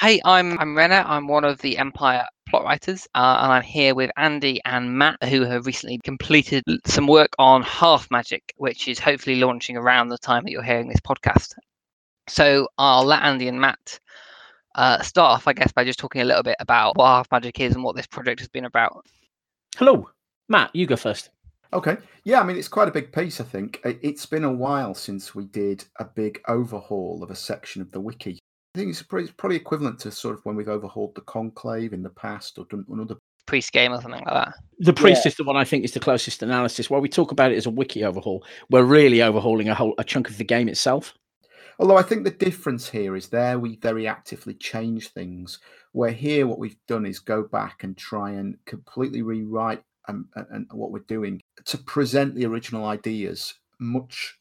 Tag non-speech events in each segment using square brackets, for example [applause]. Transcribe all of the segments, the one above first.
hey, I'm I'm Wrenna. I'm one of the Empire plot writers, uh, and I'm here with Andy and Matt, who have recently completed some work on Hearth Magic, which is hopefully launching around the time that you're hearing this podcast. So I'll let Andy and Matt uh, start off, I guess, by just talking a little bit about what Hearth Magic is and what this project has been about. Hello, Matt. You go first. Okay. Yeah, I mean, it's quite a big piece, I think. It's been a while since we did a big overhaul of a section of the wiki. I think it's probably equivalent to sort of when we've overhauled the Conclave in the past or done another priest game or something like that. The priest yeah. is the one I think is the closest analysis. While we talk about it as a wiki overhaul, we're really overhauling a whole a chunk of the game itself. Although I think the difference here is there we very actively change things. Where here, what we've done is go back and try and completely rewrite um, and, and what we're doing to present the original ideas much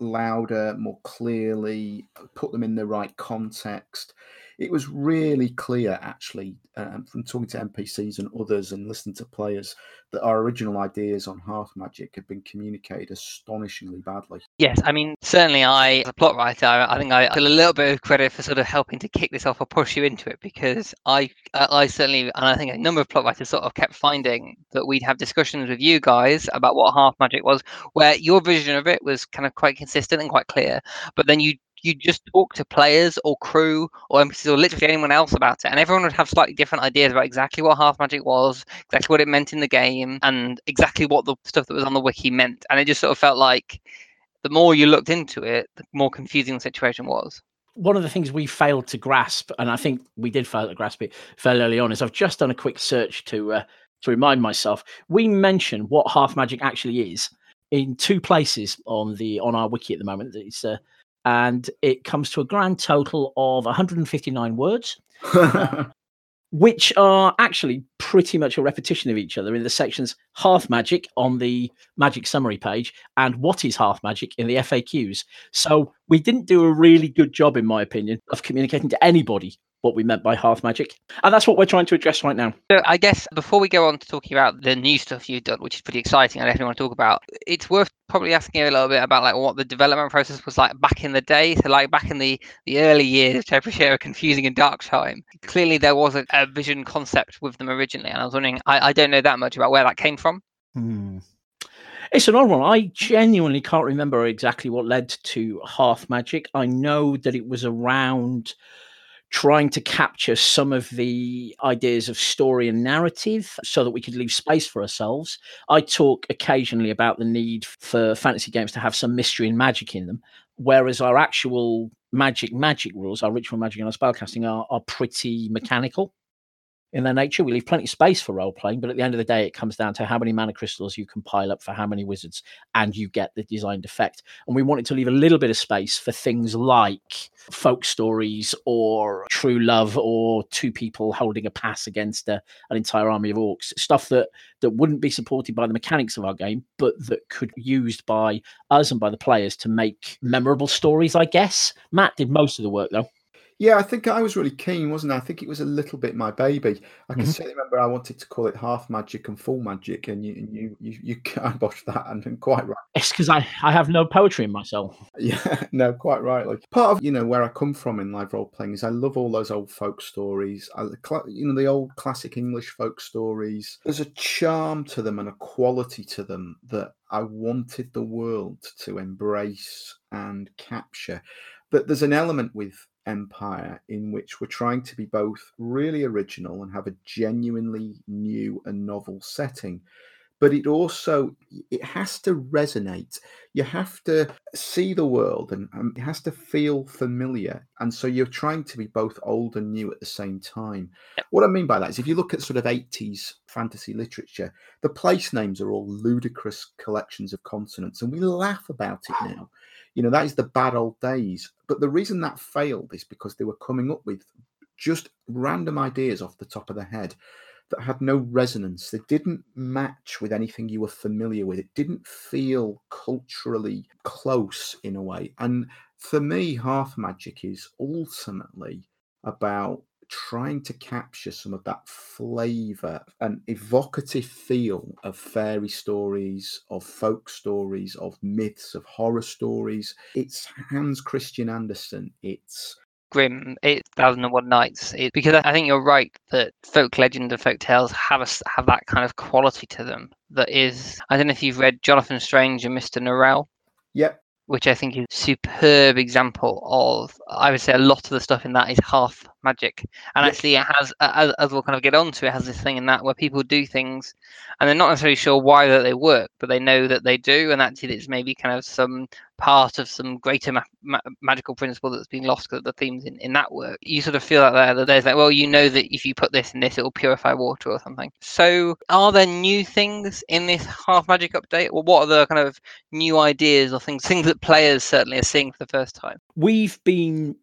louder, more clearly, uh, put them in the right context. It was really clear, actually, um, from talking to NPCs and others and listening to players, that our original ideas on Hearth Magic had been communicated astonishingly badly. Yes, I mean, certainly I, as a plot writer, I think I feel a little bit of credit for sort of helping to kick this off or push you into it because I, I certainly, and I think a number of plot writers sort of kept finding that we'd have discussions with you guys about what Hearth Magic was, where your vision of it was kind of quite consistent and quite clear, but then you you just talk to players or crew or NPCs or literally anyone else about it, and everyone would have slightly different ideas about exactly what Hearth Magic was, exactly what it meant in the game, and exactly what the stuff that was on the wiki meant. And it just sort of felt like the more you looked into it, the more confusing the situation was. One of the things we failed to grasp, and I think we did fail to grasp it fairly early on, is I've just done a quick search to uh, to remind myself. We mention what Hearth Magic actually is in two places on the on our wiki at the moment. It's uh, and it comes to a grand total of 159 words, [laughs] which are actually pretty much a repetition of each other in the sections Hearth Magic on the Magic Summary page and What is Hearth Magic in the FAQs. So we didn't do a really good job, in my opinion, of communicating to anybody what we meant by hearth magic. And that's what we're trying to address right now. So I guess before we go on to talking about the new stuff you've done, which is pretty exciting, I definitely want to talk about, it's worth probably asking a little bit about like what the development process was like back in the day. So like back in the, the early years, which I appreciate are confusing and dark time. Clearly there was a, a, vision concept with them originally. And I was wondering, I, I don't know that much about where that came from. Hmm. It's an odd one. I genuinely can't remember exactly what led to Hearth Magic. I know that it was around trying to capture some of the ideas of story and narrative so that we could leave space for ourselves. I talk occasionally about the need for fantasy games to have some mystery and magic in them, whereas our actual magic magic rules, our ritual magic and our spellcasting are, are pretty mechanical in their nature. We leave plenty of space for role playing, but at the end of the day, it comes down to how many mana crystals you can pile up for how many wizards, and you get the designed effect. And we wanted to leave a little bit of space for things like folk stories or true love or two people holding a pass against a, an entire army of orcs. Stuff that that wouldn't be supported by the mechanics of our game, but that could be used by us and by the players to make memorable stories. I guess Matt did most of the work though. Yeah, I think I was really keen, wasn't I? I think it was a little bit my baby. I can mm-hmm. certainly remember I wanted to call it half magic and full magic, and you and you you, you [laughs] kiboshed that, and, quite right. It's because I I have no poetry in myself. Yeah, [laughs] no, quite right. Like part of you know where I come from in live role playing is I love all those old folk stories. I, you know the old classic English folk stories. There's a charm to them and a quality to them that I wanted the world to embrace and capture. But there's an element with empire in which we're trying to be both really original and have a genuinely new and novel setting. But it also it has to resonate. You have to see the world and, and, it has to feel familiar. And so you're trying to be both old and new at the same time. What i mean by that is if you look at sort of 80s fantasy literature the place names are all ludicrous collections of consonants and we laugh about it now you know, that is the bad old days. But the reason that failed is because they were coming up with just random ideas off the top of the head that had no resonance. They didn't match with anything you were familiar with. It didn't feel culturally close in a way. And for me, hearth Magic is ultimately about trying to capture some of that flavor and evocative feel of fairy stories, of folk stories, of myths, of horror stories. It's Hans Christian Andersen. It's Grimm, Eight Thousand and One Nights, it, because I think you're right that folk legend and folk tales have a, have that kind of quality to them. That is, I don't know if you've read Jonathan Strange and Mister Norrell. Yep. Which I think is a superb example of, I would say, a lot of the stuff in that is hearth magic, and Yep. actually it has, as, as we'll kind of get onto, it has this thing in that where people do things, and they're not necessarily sure why that they work, but they know that they do, and actually it's maybe kind of some part of some greater ma- ma- magical principle that's been lost because of the themes in, in that work. You sort of feel like there that there's like, well, you know that if you put this in this, it will purify water or something. So, are there new things in this hearth magic update, or what are the kind of new ideas or things, things that players certainly are seeing for the first time? We've been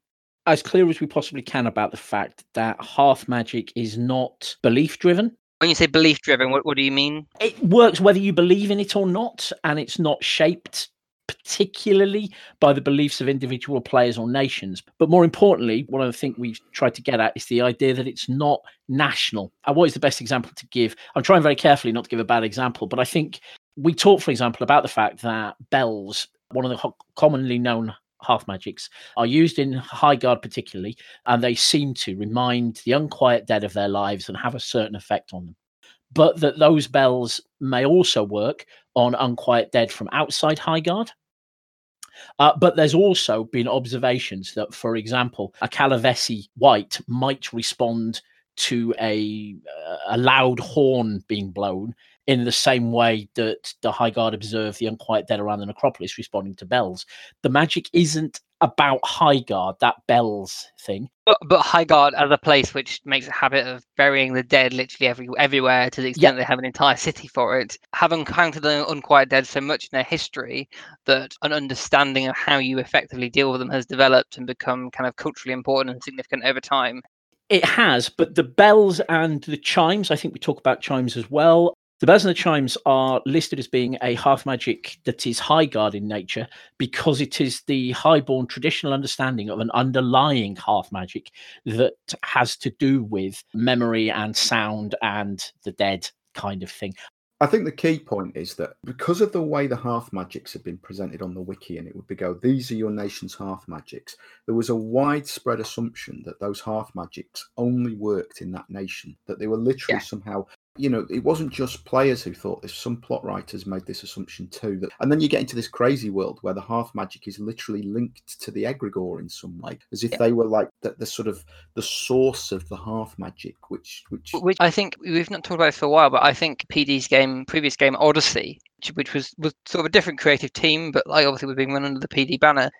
as clear as we possibly can about the fact that Hearth magic is not belief driven. When you say belief driven, what, what do you mean? It works whether you believe in it or not, and it's not shaped particularly by the beliefs of individual players or nations. But more importantly, what I think we've tried to get at is the idea that it's not national. And what is the best example to give? I'm trying very carefully not to give a bad example, but I think we talk, for example, about the fact that bells, one of the ho- commonly known hearth magics, are used in High Guard particularly, and they seem to remind the unquiet dead of their lives and have a certain effect on them. But that those bells may also work on unquiet dead from outside Highguard. Uh, but there's also been observations that, for example, a Kallavesi wight might respond to a a loud horn being blown in the same way that the High Guard observe the unquiet dead around the necropolis responding to bells. The magic isn't about High Guard, that bells thing. But, but Highguard as a place which makes a habit of burying the dead literally every, everywhere to the extent they have an entire city for it, have encountered the unquiet dead so much in their history that an understanding of how you effectively deal with them has developed and become kind of culturally important and significant over time. It has, but the bells and the chimes, I think we talk about chimes as well. The the chimes are listed as being a hearth magic that is high guard in nature because it is the highborn traditional understanding of an underlying hearth magic that has to do with memory and sound and the dead kind of thing. I think the key point is that because of the way the hearth magics have been presented on the wiki, and it would be go, these are your nation's hearth magics, there was a widespread assumption that those hearth magics only worked in that nation, that they were literally Yeah. somehow, you know, it wasn't just players who thought this, some plot writers made this assumption too. That, and then you get into this crazy world where the hearth magic is literally linked to the egregore in some way, as if Yeah. they were like the, the sort of the source of the hearth magic, which, which, Which I think we've not talked about for a while, but I think PD's game, previous game Odyssey, which, which was was sort of a different creative team, but like obviously was being run under the PD banner.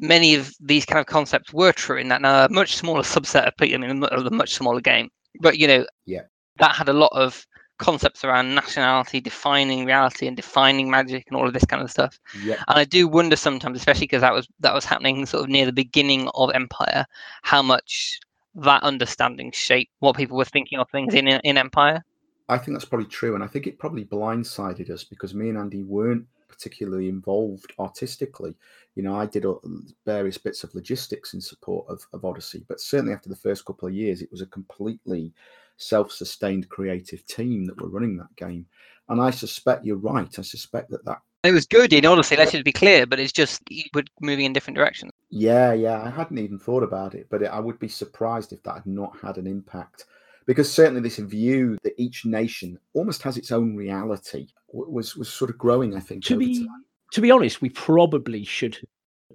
Many of these kind of concepts were true in that now a much smaller subset of people, I mean, the much smaller game, but you know, Yeah. That had a lot of concepts around nationality, defining reality, and defining magic, and all of this kind of stuff. yeah, And I do wonder sometimes, especially because that was that was happening sort of near the beginning of Empire, how much that understanding shaped what people were thinking of things in in Empire. I think that's probably true, and I think it probably blindsided us because me and Andy weren't particularly involved artistically. You know, I did various bits of logistics in support of, of Odyssey, but certainly after the first couple of years, it was a completely self-sustained creative team that were running that game. And I suspect you're right. I suspect that that It was good in Odyssey, let's just be clear, but it's just we're moving in different directions. Yeah, yeah, I hadn't even thought about it, but I would be surprised if that had not had an impact. Because certainly this view that each nation almost has its own reality was was sort of growing, I think. To be time. to be honest, we probably should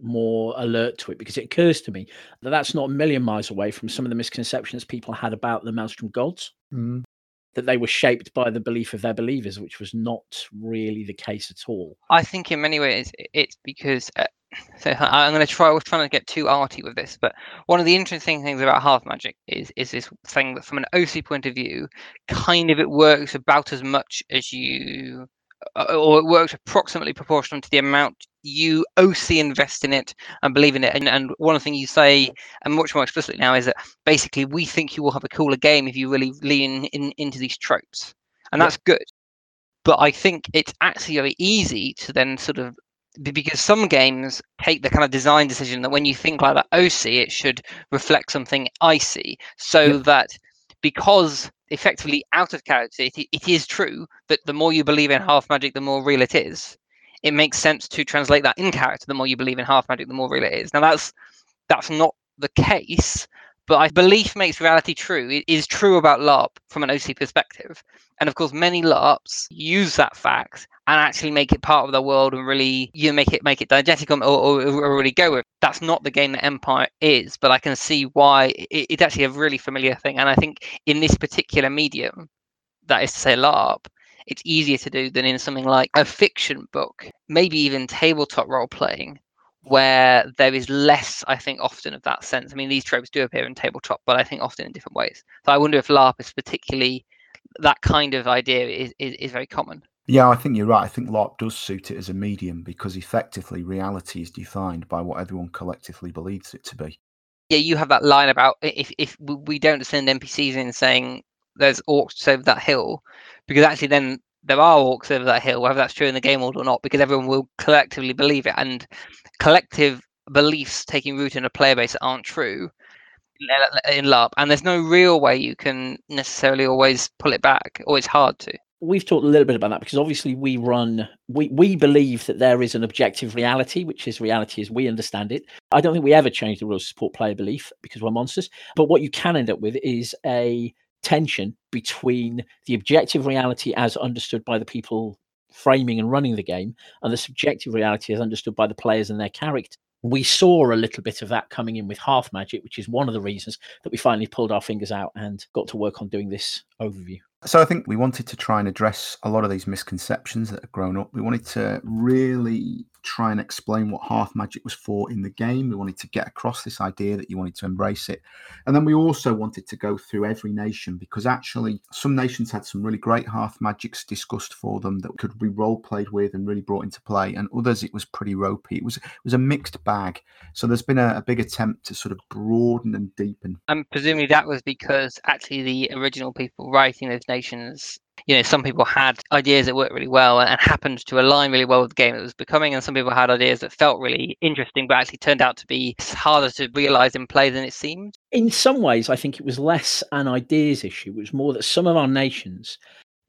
more alert to it because it occurs to me that that's not a million miles away from some of the misconceptions people had about the Maelstrom gods. Mm. that they were shaped by the belief of their believers, which was not really the case at all. I think in many ways it's because. Uh, [sighs] so I- I'm going to try. I was trying to get too arty with this, but one of the interesting things about hearth magic is is this thing that, from an OC point of view, kind of it works about as much as you, Uh, or it works approximately proportional to the amount you OC invest in it and believe in it. And, and one of the things you say, and much more explicitly now, is that basically we think you will have a cooler game if you really lean in, into these tropes, and Yeah. that's good. But I think it's actually very easy to then sort of because some games take the kind of design decision that when you think like that OC, it should reflect something IC, so Yeah. that because effectively out of character, it, it is true that the more you believe in hearth magic, the more real it is. It makes sense to translate that in character. The more you believe in hearth magic, the more real it is. Now that's that's not the case, but I belief makes reality true. It is true about LARP from an OC perspective. And of course, many LARPs use that fact and actually make it part of the world and really you know, make it make it diegetic or, or, or, really go with. That's not the game that Empire is, but I can see why it, it's actually a really familiar thing. And I think in this particular medium, that is to say LARP, it's easier to do than in something like a fiction book, maybe even tabletop role playing, where there is less, I think, often of that sense. I mean, these tropes do appear in tabletop, but I think often in different ways. So I wonder if LARP is particularly that kind of idea is, is, is very common. Yeah, I think you're right. I think LARP does suit it as a medium because effectively reality is defined by what everyone collectively believes it to be. Yeah, you have that line about if, if we don't send NPCs in saying there's orcs over that hill, because actually then there are orcs over that hill, whether that's true in the game world or not, because everyone will collectively believe it. And collective beliefs taking root in a player base that aren't true in LARP, and there's no real way you can necessarily always pull it back, or it's hard to. We've talked a little bit about that because obviously we run, we, we believe that there is an objective reality, which is reality as we understand it. I don't think we ever change the rules to support player belief because we're monsters. But what you can end up with is a tension between the objective reality as understood by the people framing and running the game and the subjective reality as understood by the players and their character we saw a little bit of that coming in with Hearth Magic, which is one of the reasons that we finally pulled our fingers out and got to work on doing this overview. So I think we wanted to try and address a lot of these misconceptions that have grown up. We wanted to really try and explain what Hearth Magic was for in the game. We wanted to get across this idea that you wanted to embrace it. And then we also wanted to go through every nation because actually some nations had some really great Hearth Magics discussed for them that could be role played with and really brought into play. And others it was pretty ropey. It was it was a mixed bag. So there's been a, a big attempt to sort of broaden and deepen. And presumably that was because actually the original people writing those nations you know some people had ideas that worked really well and, happened to align really well with the game it was becoming and some people had ideas that felt really interesting but actually turned out to be harder to realize in play than it seemed. In some ways i think it was less an ideas issue it was more that some of our nations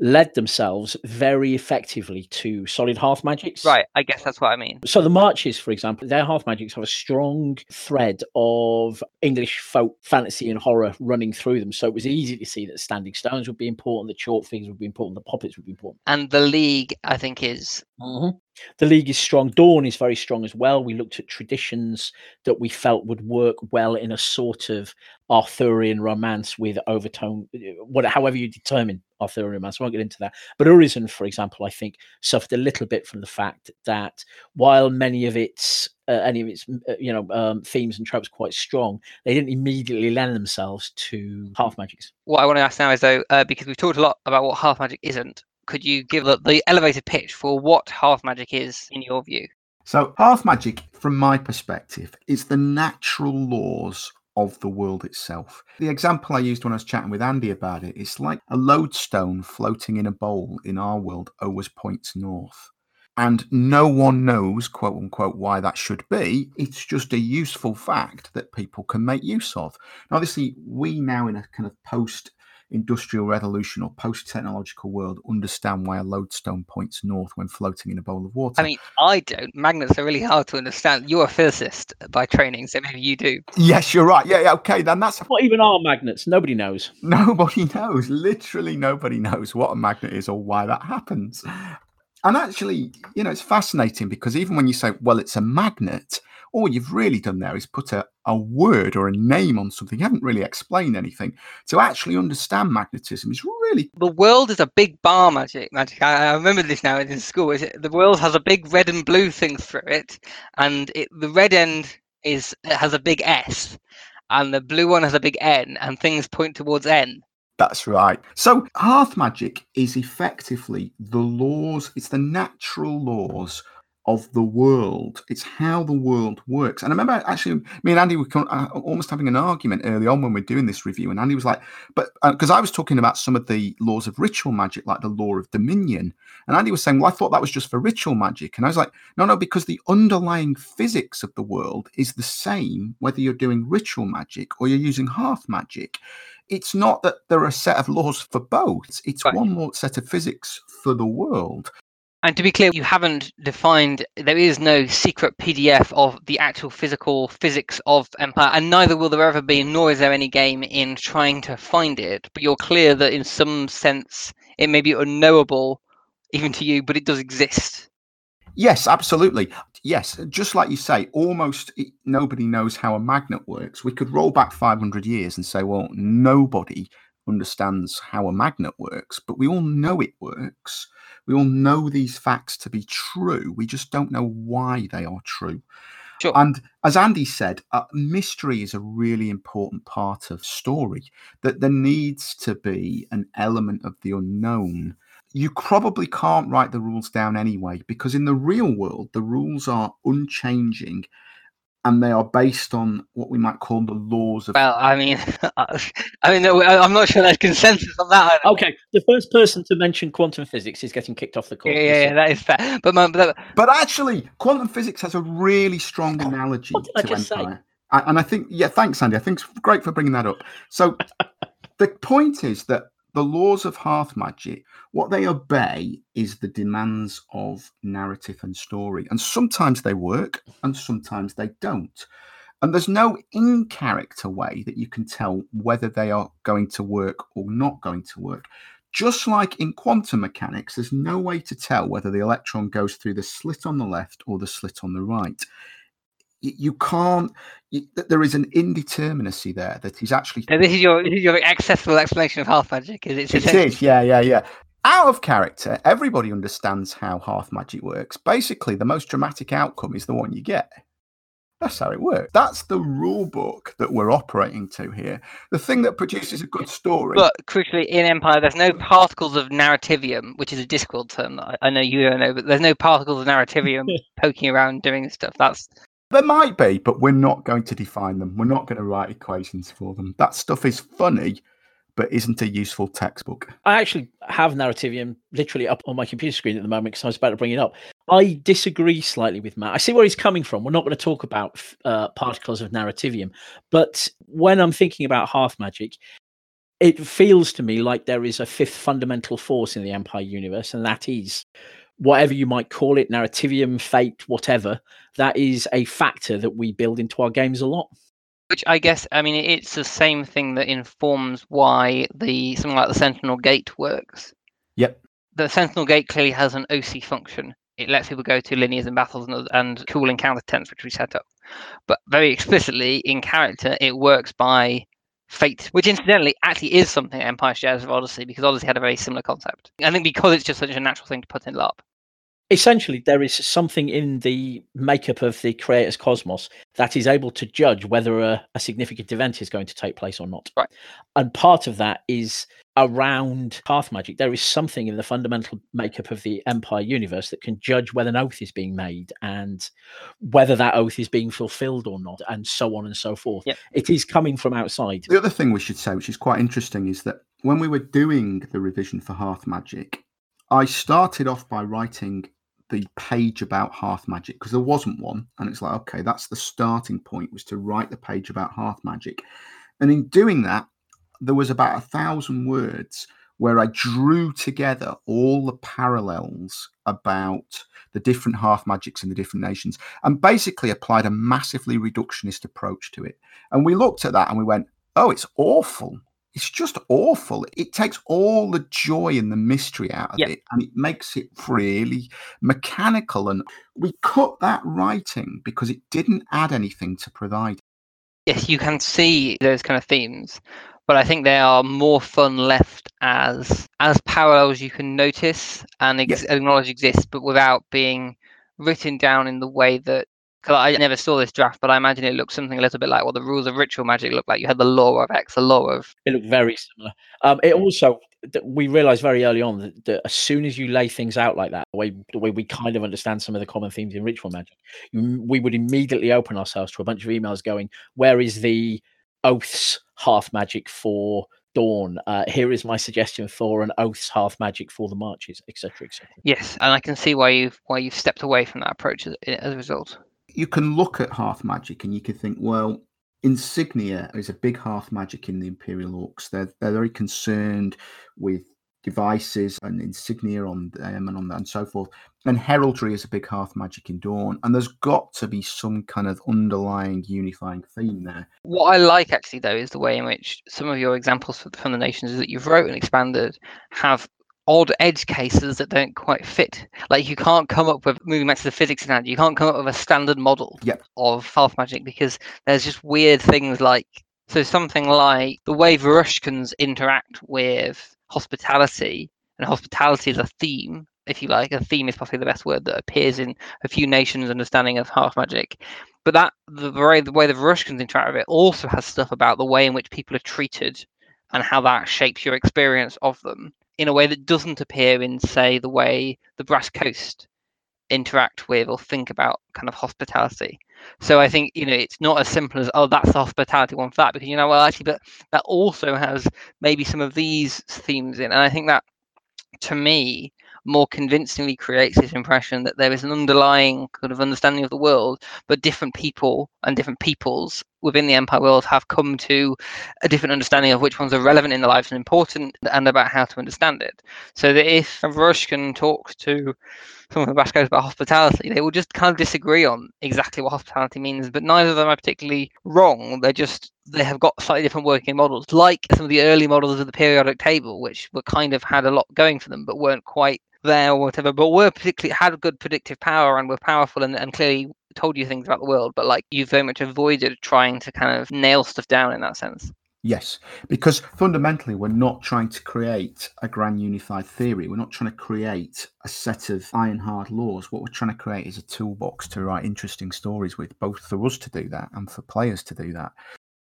led themselves very effectively to solid hearth magics. Right, I guess that's what I mean. So the marches, for example, their hearth magics have a strong thread of English folk fantasy and horror running through them. So it was easy to see that standing stones would be important, the chalk figures would be important, the poppets would be important. And the league, I think, is mm-hmm. The league is strong. Dawn is very strong as well. We looked at traditions that we felt would work well in a sort of Arthurian romance with overtone, what, however you determine Arthurian romance. I won't get into that. But Urizen, for example, I think suffered a little bit from the fact that while many of its uh, any of its uh, you know um, themes and tropes quite strong, they didn't immediately lend themselves to hearth magics. What I want to ask now is though, uh, because we've talked a lot about what hearth magic isn't, could you give the, the elevated pitch for what hearth Magic is in your view? So, hearth Magic, from my perspective, is the natural laws of the world itself. The example I used when I was chatting with Andy about it, it's like a lodestone floating in a bowl in our world always points north. And no one knows, quote unquote, why that should be. It's just a useful fact that people can make use of. Now, obviously, we now in a kind of post industrial revolution or post technological world understand why a lodestone points north when floating in a bowl of water. I mean, I don't. Magnets are really hard to understand. You're a physicist by training, so maybe you do. Yes, you're right. Yeah, yeah okay, then that's what even are magnets. Nobody knows. [laughs] Nobody knows. Literally, nobody knows what a magnet is or why that happens. And actually, you know, it's fascinating because even when you say, well, it's a magnet, all you've really done there is put a, a word or a name on something. You haven't really explained anything. To actually understand magnetism is really the world is a big bar magic. Magic. I, I remember this now in school. Is it, the world has a big red and blue thing through it, and it, the red end is it has a big S, and the blue one has a big N, and things point towards N. That's right. So, hearth magic is effectively the laws, it's the natural laws of the world. It's how the world works. And I remember actually, me and Andy were uh, almost having an argument early on when we are doing this review. And Andy was like, but because uh, I was talking about some of the laws of ritual magic, like the law of dominion. And Andy was saying, well, I thought that was just for ritual magic. And I was like, no, no, because the underlying physics of the world is the same whether you're doing ritual magic or you're using hearth magic. It's not that there are a set of laws for both. It's right. one more set of physics for the world. And to be clear, you haven't defined, there is no secret PDF of the actual physical physics of Empire, and neither will there ever be, nor is there any game in trying to find it. But you're clear that in some sense it may be unknowable even to you, but it does exist. Yes, absolutely. Yes, just like you say, almost nobody knows how a magnet works. We could roll back 500 years and say, well, nobody understands how a magnet works, but we all know it works. We all know these facts to be true. We just don't know why they are true. Sure. And as Andy said, uh, mystery is a really important part of story. That there needs to be an element of the unknown. You probably can't write the rules down anyway, because in the real world, the rules are unchanging and they are based on what we might call the laws of. Well, I mean, [laughs] I mean, I'm not sure there's consensus on that. Okay, the first person to mention quantum physics is getting kicked off the court. Yeah, yeah, yeah that is fair. But, but, but actually, quantum physics has a really strong oh, analogy to Empire. I, and I think, yeah, thanks, Andy. I think it's great for bringing that up. So [laughs] the point is that the laws of hearth magic, what they obey is the demands of narrative and story. And sometimes they work and sometimes they don't. And there's no in character way that you can tell whether they are going to work or not going to work. Just like in quantum mechanics, there's no way to tell whether the electron goes through the slit on the left or the slit on the right you can't you, there is an indeterminacy there that is actually this is your this is your accessible explanation of hearth magic is it it is yeah yeah yeah out of character everybody understands how hearth magic works basically the most dramatic outcome is the one you get that's how it works. That's the rule book that we're operating to here. The thing that produces a good story. But crucially, in Empire, there's no particles of narrativium, which is a Discworld term that I know you don't know, but there's no particles of narrativium [laughs] poking around doing stuff. That's there might be, but we're not going to define them. We're not going to write equations for them. That stuff is funny, but isn't a useful textbook. I actually have Narrativium literally up on my computer screen at the moment because I was about to bring it up. I disagree slightly with Matt. I see where he's coming from. We're not going to talk about uh, particles of Narrativium, but when I'm thinking about hearth magic, it feels to me like there is a fifth fundamental force in the Empire universe, and that is whatever you might call it, narrativium, fate, whatever, that is a factor that we build into our games a lot. Which I guess, I mean, it's the same thing that informs why the something like the Sentinel Gate works. Yep. The Sentinel Gate clearly has an OC function. It lets people go to linears and battles and, and cool encounter tents, which we set up. But very explicitly in character, it works by fate, which incidentally actually is something Empire shares with Odyssey because Odyssey had a very similar concept. I think because it's just such a natural thing to put in LARP. Essentially, there is something in the makeup of the creator's cosmos that is able to judge whether a, a significant event is going to take place or not. Right. And part of that is around hearth magic. There is something in the fundamental makeup of the Empire universe that can judge whether an oath is being made and whether that oath is being fulfilled or not, and so on and so forth. Yep. It is coming from outside. The other thing we should say, which is quite interesting, is that when we were doing the revision for Hearth Magic, I started off by writing the page about Hearth Magic because there wasn't one, and it's like, okay, that's the starting point was to write the page about Hearth Magic, and in doing that, there was about a thousand words where I drew together all the parallels about the different hearth magics in the different nations and basically applied a massively reductionist approach to it. And we looked at that and we went, oh, it's awful. It's just awful. It takes all the joy and the mystery out of it and it makes it really mechanical. And we cut that writing because it didn't add anything to provide. Yes, you can see those kind of themes but I think they are more fun left as as parallels you can notice and ex- acknowledge exist, but without being written down in the way that. Cause I never saw this draft, but I imagine it looks something a little bit like what the rules of ritual magic look like. You had the law of X, the law of. It looked very similar. Um, it also we realized very early on that, that, as soon as you lay things out like that, the way the way we kind of understand some of the common themes in ritual magic, we would immediately open ourselves to a bunch of emails going, "Where is the oaths hearth magic for dawn. Uh, here is my suggestion for an oaths hearth magic for the marches etc etc yes and i can see why you've why you've stepped away from that approach as, as a result. You can look at hearth magic and you can think well insignia is a big hearth magic in the imperial orcs. They're, they're very concerned with devices and insignia on them and on that and so forth. And heraldry is a big hearth magic in Dawn, and there's got to be some kind of underlying unifying theme there. What I like actually though is the way in which some of your examples from the nations that you've wrote and expanded have odd edge cases that don't quite fit. Like you can't come up with moving back to the physics analogy, you can't come up with a standard model Yep. of hearth magic because there's just weird things like so something like the way Varushkans interact with hospitality, and hospitality is a theme, if you like. A theme is possibly the best word that appears in a few nations' understanding of hearth magic. But that the way the way the Varushkans interact with it also has stuff about the way in which people are treated and how that shapes your experience of them in a way that doesn't appear in, say, the way the Brass Coast interact with or think about kind of hospitality. So I think you know it's not as simple as oh that's the hospitality one for that because you know well actually but that also has maybe some of these themes in and I think that to me more convincingly creates this impression that there is an underlying kind of understanding of the world, but different people and different peoples within the empire world have come to a different understanding of which ones are relevant in their lives and important and about how to understand it. So that if a Varushkan talks to someone from Brass Coast about hospitality, they will just kind of disagree on exactly what hospitality means, but neither of them are particularly wrong. They're just they have got slightly different working models, like some of the early models of the periodic table, which were kind of had a lot going for them, but weren't quite there or whatever, but were particularly had good predictive power and were powerful and, and clearly told you things about the world. But like you very much avoided trying to kind of nail stuff down in that sense. Yes, because fundamentally, we're not trying to create a grand unified theory. We're not trying to create a set of iron hard laws. What we're trying to create is a toolbox to write interesting stories with, both for us to do that and for players to do that.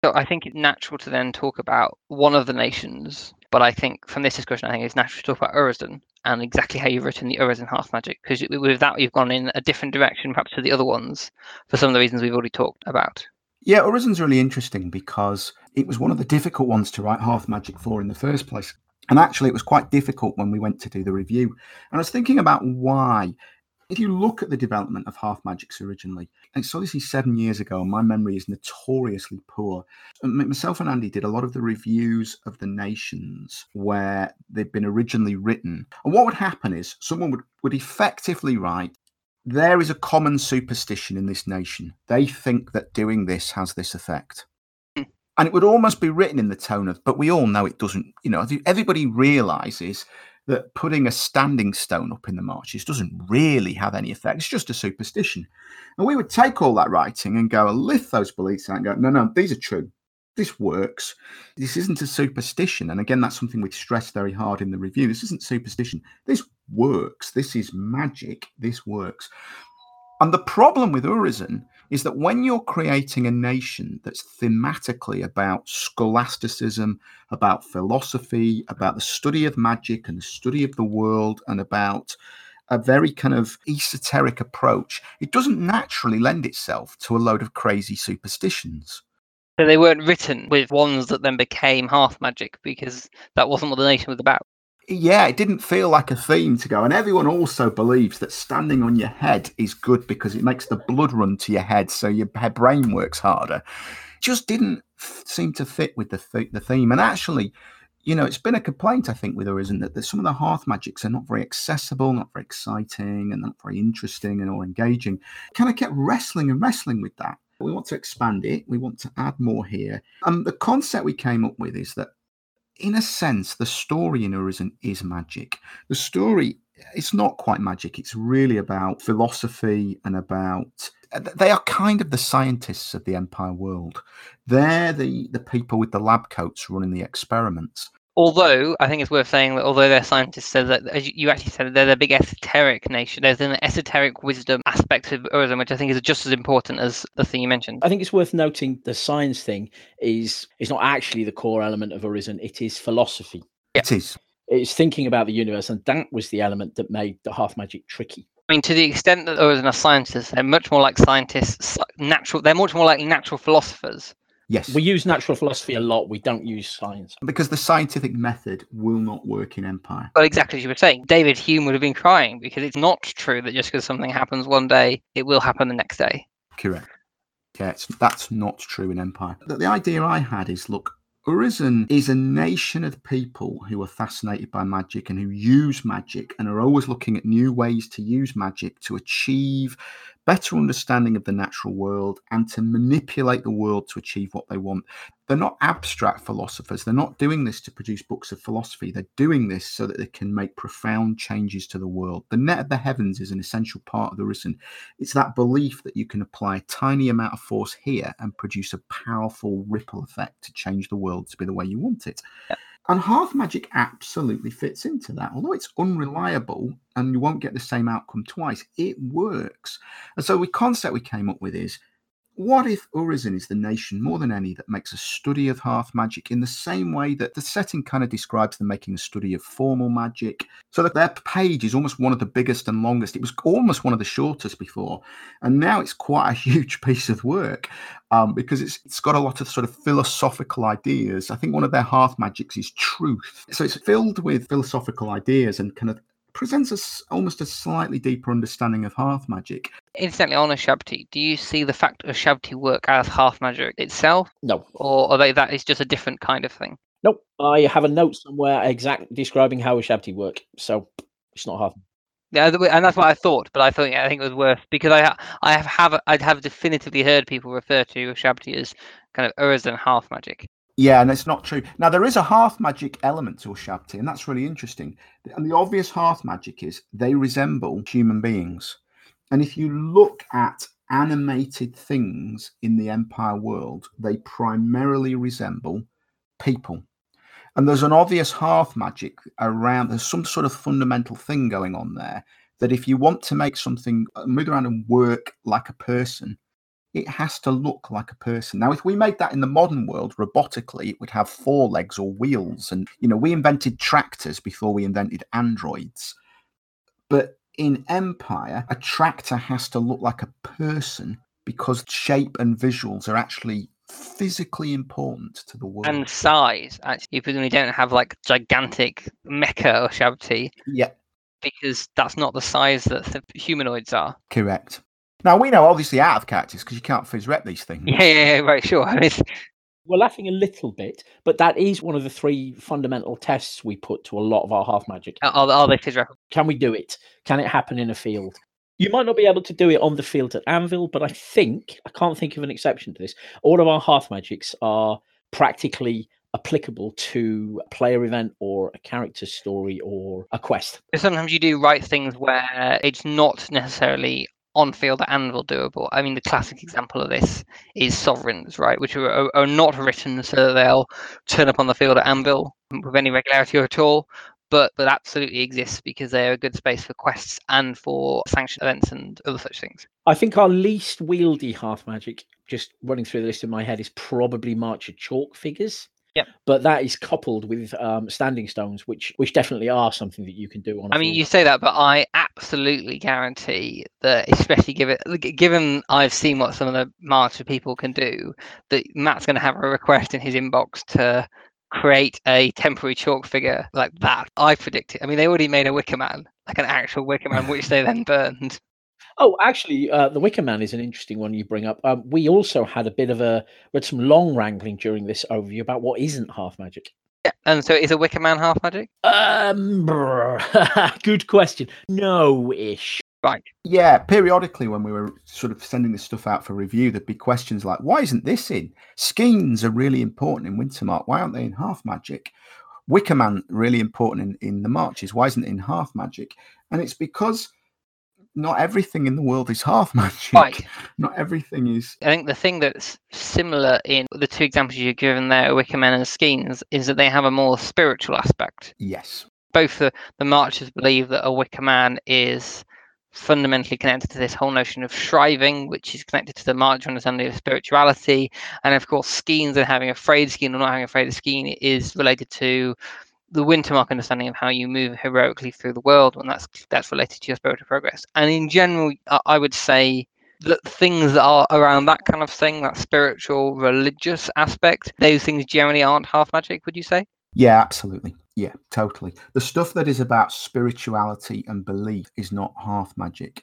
So I think it's natural to then talk about one of the nations, but I think from this discussion, I think it's natural to talk about Urizen and exactly how you've written the Urizen hearth Magic, because with that you've gone in a different direction perhaps to the other ones for some of the reasons we've already talked about. Yeah, Urizen's really interesting because it was one of the difficult ones to write hearth Magic for in the first place. And actually, it was quite difficult when we went to do the review. And I was thinking about why if you look at the development of Hearth Magics originally, and it's obviously seven years ago, and my memory is notoriously poor. Myself and Andy did a lot of the reviews of the nations where they've been originally written. And what would happen is someone would, would effectively write, there is a common superstition in this nation. They think that doing this has this effect. Hmm. And it would almost be written in the tone of, but we all know it doesn't. You know, everybody realizes that putting a standing stone up in the marches doesn't really have any effect. It's just a superstition. And we would take all that writing and go and lift those beliefs out and go, no, no, these are true. This works. This isn't a superstition. And again, that's something we stress very hard in the review. This isn't superstition. This works. This is magic. This works. And the problem with Urizen is that when you're creating a nation that's thematically about scholasticism, about philosophy, about the study of magic and the study of the world, and about a very kind of esoteric approach, it doesn't naturally lend itself to a load of crazy superstitions. So they weren't written with ones that then became hearth magic because that wasn't what the nation was about yeah, it didn't feel like a theme to go. And everyone also believes that standing on your head is good because it makes the blood run to your head, so your brain works harder. Just didn't seem to fit with the th- the theme. And actually, you know, it's been a complaint I think with it? That some of the hearth magics are not very accessible, not very exciting, and not very interesting and or engaging. Kind of kept wrestling and wrestling with that. We want to expand it. We want to add more here. And the concept we came up with is that in a sense, the story in Urizen is magic. The story, it's not quite magic. It's really about philosophy and about. They are kind of the scientists of the Empire world. They're the, the people with the lab coats running the experiments although I think it's worth saying that although they're scientists, said that as you actually said, they're the big esoteric nation. There's an esoteric wisdom aspect of Urizen, which I think is just as important as the thing you mentioned. I think it's worth noting the science thing is is not actually the core element of Urizen. It is philosophy. Yeah. It is. It's thinking about the universe, and that was the element that made the hearth magic tricky. I mean, to the extent that Urizen are scientists, they're much more like scientists, natural. They're much more like natural philosophers Yes. We use natural philosophy a lot. We don't use science. Because the scientific method will not work in Empire. Well, exactly as you were saying. David Hume would have been crying because it's not true that just because something happens one day, it will happen the next day. Correct. Yeah, that's not true in Empire. The, the idea I had is look, Urizen is a nation of people who are fascinated by magic and who use magic and are always looking at new ways to use magic to achieve better understanding of the natural world and to manipulate the world to achieve what they want. They're not abstract philosophers. They're not doing this to produce books of philosophy. They're doing this so that they can make profound changes to the world. The net of the heavens is an essential part of the Urizen. It's that belief that you can apply a tiny amount of force here and produce a powerful ripple effect to change the world to be the way you want it. And Hearth Magic absolutely fits into that. Although it's unreliable and you won't get the same outcome twice, it works. And so the concept we came up with is what if Urizen is the nation more than any that makes a study of hearth magic in the same way that the setting kind of describes them making a study of formal magic? So that their page is almost one of the biggest and longest. It was almost one of the shortest before, and now it's quite a [laughs] huge piece of work um, because it's it's got a lot of sort of philosophical ideas. I think one of their hearth magics is truth. So it's filled with philosophical ideas and kind of presents us almost a slightly deeper understanding of hearth magic. Incidentally, on a Ushabti, do you see the fact of Ushabti work as hearth magic itself? No. Or are they that is just a different kind of thing? Nope. I have a note somewhere exact describing how Ushabti work, so it's not hearth. Yeah, and that's what I thought, but I thought yeah, I think it was worth because I I have have I'd have definitively heard people refer to Ushabti as kind of Urizen hearth magic. Yeah, and it's not true. Now there is a hearth magic element to Ushabti, and that's really interesting. And the obvious hearth magic is they resemble human beings. And if you look at animated things in the Empire world, they primarily resemble people. And there's an obvious hearth magic around, there's some sort of fundamental thing going on there that if you want to make something uh, move around and work like a person, it has to look like a person. Now, if we made that in the modern world robotically, it would have four legs or wheels. And, you know, we invented tractors before we invented androids. But in Empire, a tractor has to look like a person because shape and visuals are actually physically important to the world. And size, actually. You presumably don't have like gigantic mecha or shabti. Yeah. Because that's not the size that the humanoids are. Correct. Now we know obviously out of characters because you can't phys rep these things. Yeah, yeah, yeah right, sure. I mean, we're laughing a little bit, but that is one of the three fundamental tests we put to a lot of our hearth magic. Are, are they phys rep? Can we do it? Can it happen in a field? You might not be able to do it on the field at Anvil, but I think I can't think of an exception to this. All of our hearth magics are practically applicable to a player event or a character story or a quest. Sometimes you do write things where it's not necessarily on field Anvil doable. I mean, the classic example of this is sovereigns, right, which are, are not written so that they'll turn up on the field at Anvil with any regularity at all, but but absolutely exists because they're a good space for quests and for sanctioned events and other such things. I think our least wieldy hearth magic, just running through the list in my head, is probably March of Chalk figures. Yeah. But that is coupled with um, standing stones, which which definitely are something that you can do on. I mean, you say that, but I absolutely guarantee that, especially given given I've seen what some of the March people can do, that Matt's going to have a request in his inbox to create a temporary chalk figure like that. I predict it. I mean, they already made a Wicker Man, like an actual Wicker Man, which they then [laughs] burned. Oh, actually, uh, the Wicker Man is an interesting one you bring up. Um, we also had a bit of a, we had some long wrangling during this overview about what isn't hearth magic. Yeah, and so is a Wicker Man hearth magic? Um, [laughs] good question. No ish. Right. Yeah, periodically when we were sort of sending this stuff out for review, there'd be questions like, why isn't this in? Skeins are really important in Wintermark. Why aren't they in hearth Magic? Wicker Man really important in, in the marches. Why isn't it in hearth Magic? And it's because not everything in the world is hearth [laughs] magic. Right. Not everything is. I think the thing that's similar in the two examples you've given there, Wickerman and Skeins, is that they have a more spiritual aspect. Yes. Both the, the Marchers believe that a Wicker Man is fundamentally connected to this whole notion of shriving, which is connected to the March understanding of spirituality. And of course, Skeins and having a frayed skein or not having a frayed skein is related to the Wintermark understanding of how you move heroically through the world, and that's that's related to your spiritual progress. And in general, I would say that things that are around that kind of thing, that spiritual, religious aspect, those things generally aren't hearth magic. Would you say? Yeah, absolutely. Yeah, totally. The stuff that is about spirituality and belief is not hearth magic.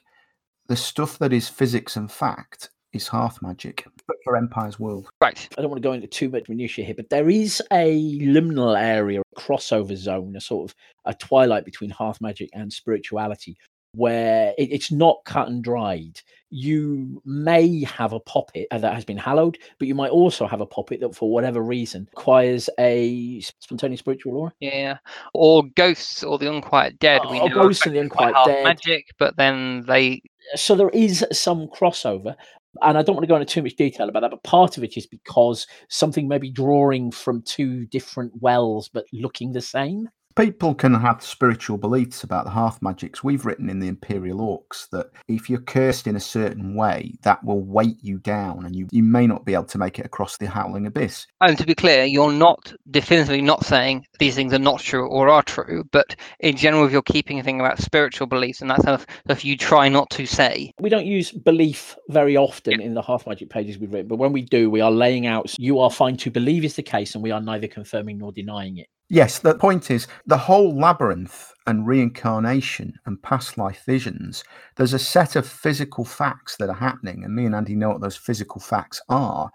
The stuff that is physics and fact is Hearth Magic, but for Empire's World. Right. I don't want to go into too much minutiae here, but there is a liminal area, a crossover zone, a sort of a twilight between Hearth Magic and spirituality, where it, it's not cut and dried. You may have a poppet uh, that has been hallowed, but you might also have a poppet that, for whatever reason, acquires a spontaneous spiritual aura. Yeah. Or ghosts or the unquiet dead. we Oh, know are ghosts and the unquiet dead. magic, but then they so there is some crossover and i don't want to go into too much detail about that but part of it is because something may be drawing from two different wells but looking the same People can have spiritual beliefs about the hearth magics. We've written in the Imperial Orcs that if you're cursed in a certain way, that will weight you down and you, you may not be able to make it across the howling abyss. And to be clear, you're not definitively not saying these things are not true or are true, but in general, if you're keeping a thing about spiritual beliefs and that kind of stuff, you try not to say. we don't use belief very often in the hearth magic pages we've written but when we do we are laying out you are fine to believe is the case and we are neither confirming nor denying it Yes, the point is the whole labyrinth and reincarnation and past life visions, there's a set of physical facts that are happening, and me and Andy know what those physical facts are.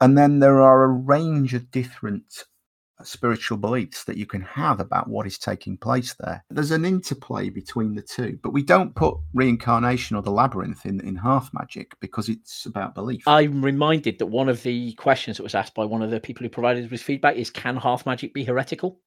And then there are a range of different spiritual beliefs that you can have about what is taking place there. There's an interplay between the two, but we don't put reincarnation or the labyrinth in, in hearth magic because it's about belief. i'm reminded that one of the questions that was asked by one of the people who provided us with feedback is can hearth magic be heretical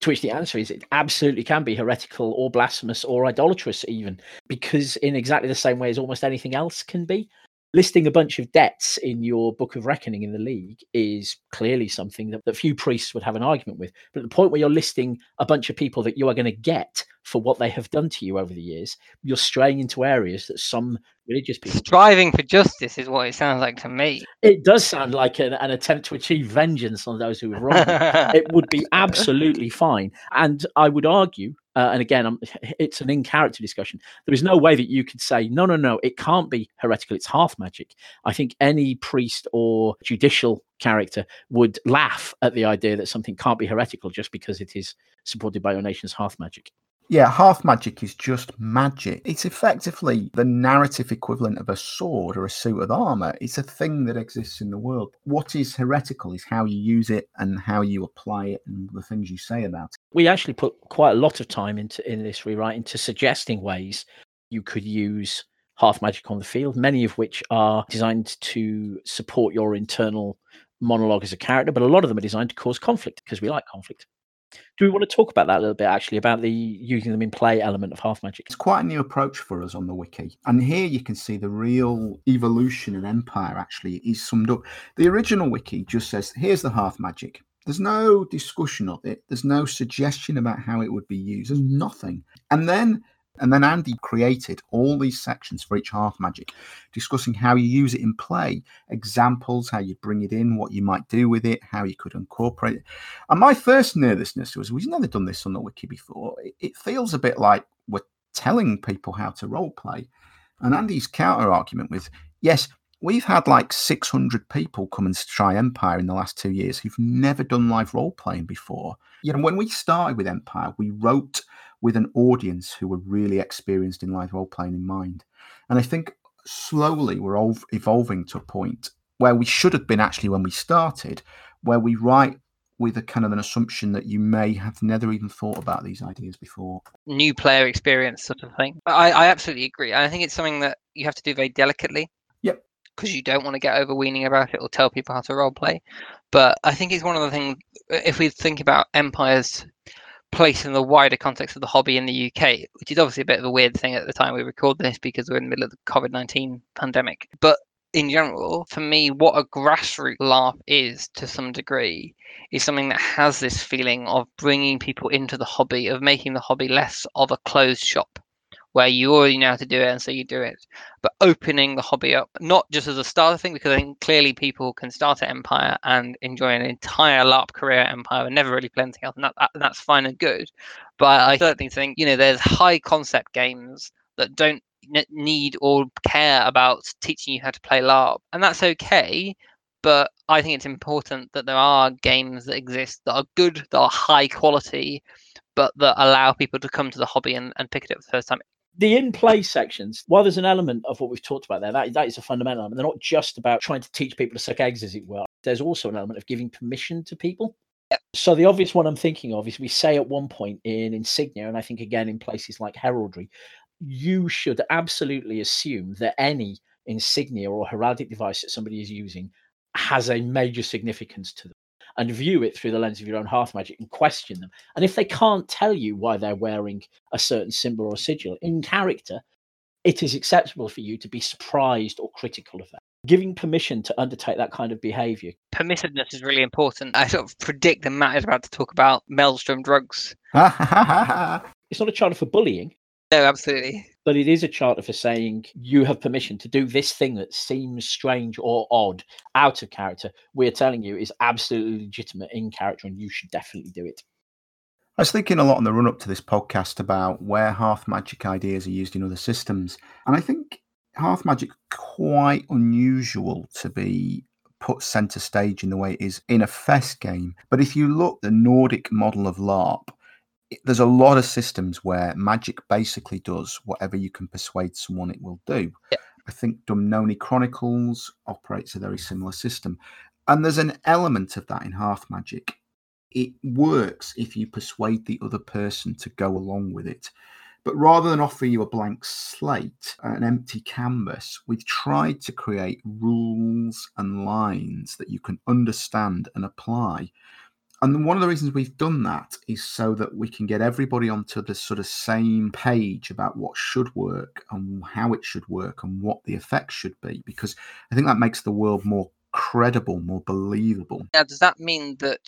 to which the answer is it absolutely can be heretical or blasphemous or idolatrous even because in exactly the same way as almost anything else can be listing a bunch of debts in your book of reckoning in the league is clearly something that, that few priests would have an argument with. But at the point where you're listing a bunch of people that you are going to get for what they have done to you over the years you're straying into areas that some religious people Striving for justice is what it sounds like to me. it does sound like an, an attempt to achieve vengeance on those who have wronged you [laughs] it would be absolutely fine. And I would argue, uh, and again, I'm, it's an in character discussion. There is no way that you could say, no, no, no, it can't be heretical. It's hearth magic. I think any priest or judicial character would laugh at the idea that something can't be heretical just because it is supported by your nation's hearth magic. Yeah, hearth magic is just magic. It's effectively the narrative equivalent of a sword or a suit of armor. It's a thing that exists in the world. What is heretical is how you use it and how you apply it and the things you say about it. We actually put quite a lot of time into in this rewrite into suggesting ways you could use hearth magic on the field, many of which are designed to support your internal monologue as a character, but a lot of them are designed to cause conflict because we like conflict. Do we want to talk about that a little bit actually about the using them in play element of hearth magic? It's quite a new approach for us on the wiki. And here you can see the real evolution of Empire actually is summed up. The original wiki just says, here's the hearth magic. There's no discussion of it. There's no suggestion about how it would be used. There's nothing. And then and then Andy created all these sections for each hearth magic, discussing how you use it in play, examples, how you bring it in, what you might do with it, how you could incorporate it. And my first nervousness was we've never done this on the wiki before. It, feels a bit like we're telling people how to role play. And Andy's counter argument with, yes, we've had like 600 people come and try Empire in the last two years who've never done live role playing before. You know, when we started with Empire, we wrote with an audience who were really experienced in live role playing in mind. And I think slowly we're all evolving to a point where we should have been actually when we started, where we write with a kind of an assumption that you may have never even thought about these ideas before. New player experience sort of thing. I, I absolutely agree. I think it's something that you have to do very delicately. Yep. Because you don't want to get overweening about it or tell people how to role play. But I think it's one of the things, if we think about Empire's place in the wider context of the hobby in the UK, which is obviously a bit of a weird thing at the time we record this because we're in the middle of the COVID 19 pandemic. But in general, for me, what a grassroots LARP is to some degree is something that has this feeling of bringing people into the hobby, of making the hobby less of a closed shop where you already know how to do it and so you do it, but opening the hobby up, not just as a starter thing, because I think clearly people can start at Empire and enjoy an entire LARP career at Empire and never really play anything else, and that, that, that's fine and good. But I certainly think, you know, there's high concept games that don't need or care about teaching you how to play LARP, and that's okay. But I think it's important that there are games that exist that are good, that are high quality, but that allow people to come to the hobby and, and pick it up for the first time. The in-play sections, while there's an element of what we've talked about there, that, that is a fundamental element. They're not just about trying to teach people to suck eggs, as it were. There's also an element of giving permission to people. So the obvious one I'm thinking of is we say at one point in Insignia, and I think again in places like Heraldry, you should absolutely assume that any insignia or heraldic device that somebody is using has a major significance to them and view it through the lens of your own hearth magic and question them. And if they can't tell you why they're wearing a certain symbol or sigil in character, it is acceptable for you to be surprised or critical of that. Giving permission to undertake that kind of behavior. Permissiveness is really important. I sort of predict that Matt is about to talk about Maelstrom drugs. [laughs] it's not a charter for bullying. No, absolutely. But it is a charter for saying you have permission to do this thing that seems strange or odd, out of character. We're telling you is absolutely legitimate in character, and you should definitely do it. I was thinking a lot on the run up to this podcast about where Hearth Magic ideas are used in other systems. And I think Hearth Magic quite unusual to be put center stage in the way it is in a fest game. But if you look the Nordic model of LARP, there's a lot of systems where magic basically does whatever you can persuade someone it will do. Yeah. I think Dumnoni Chronicles operates a very similar system. And there's an element of that in Hearth Magic. It works if you persuade the other person to go along with it. But rather than offer you a blank slate, an empty canvas, we've tried to create rules and lines that you can understand and apply and one of the reasons we've done that is so that we can get everybody onto the sort of same page about what should work and how it should work and what the effects should be, because I think that makes the world more credible, more believable. Now, does that mean that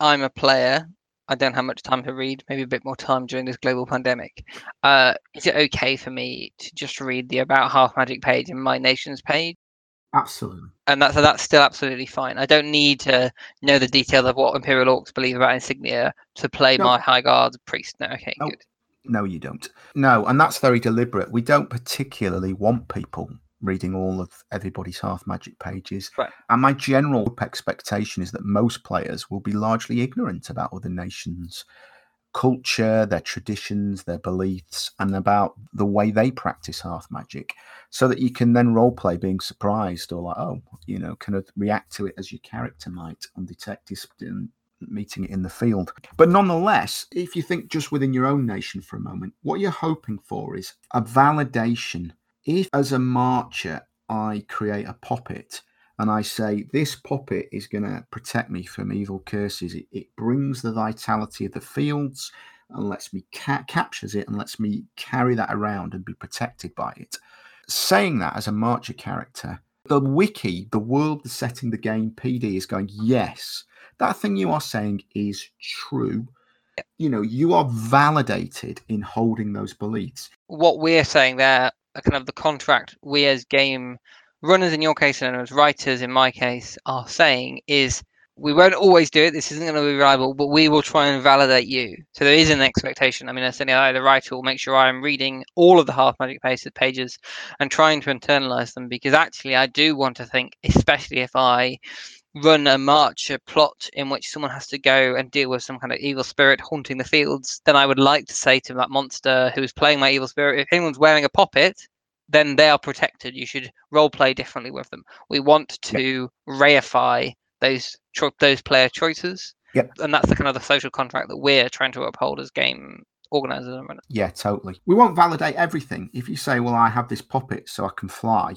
I'm a player? I don't have much time to read, maybe a bit more time during this global pandemic. Uh, is it okay for me to just read the About Hearth Magic page in my nation's page? Absolutely. And that's that's still absolutely fine. I don't need to know the details of what Imperial Orcs believe about insignia to play no. my High Guard priest. No, okay, no. good. No, you don't. No, and that's very deliberate. We don't particularly want people reading all of everybody's hearth Magic pages. Right. And my general expectation is that most players will be largely ignorant about other nations' culture, their traditions, their beliefs, and about the way they practice Hearth Magic so that you can then role play being surprised or like, oh, you know, kind of react to it as your character might on detective meeting it in the field. But nonetheless, if you think just within your own nation for a moment, what you're hoping for is a validation. If as a marcher I create a poppet and I say this poppet is going to protect me from evil curses, it, it, brings the vitality of the fields and lets me ca- captures it and lets me carry that around and be protected by it saying that as a Marcher character, the wiki, the world the setting, the game, PD is going, yes, that thing you are saying is true. You know, you are validated in holding those beliefs. What we're saying there, kind of the contract we as game runners in your case and as writers in my case are saying is we won't always do it. This isn't going to be reliable, but we will try and validate you. So there is an expectation. I mean, certainly I, the writer, will make sure I'm reading all of the hearth Magic pages and trying to internalize them because actually I do want to think, especially if I run a march, a plot in which someone has to go and deal with some kind of evil spirit haunting the fields, then I would like to say to that monster who is playing my evil spirit, if anyone's wearing a poppet, then they are protected. You should role play differently with them. We want to reify those cho- those player choices. Yep. And that's the kind of the social contract that we're trying to uphold as game organizers. Yeah, totally. We won't validate everything. If you say, "Well, I have this poppet, so I can fly,"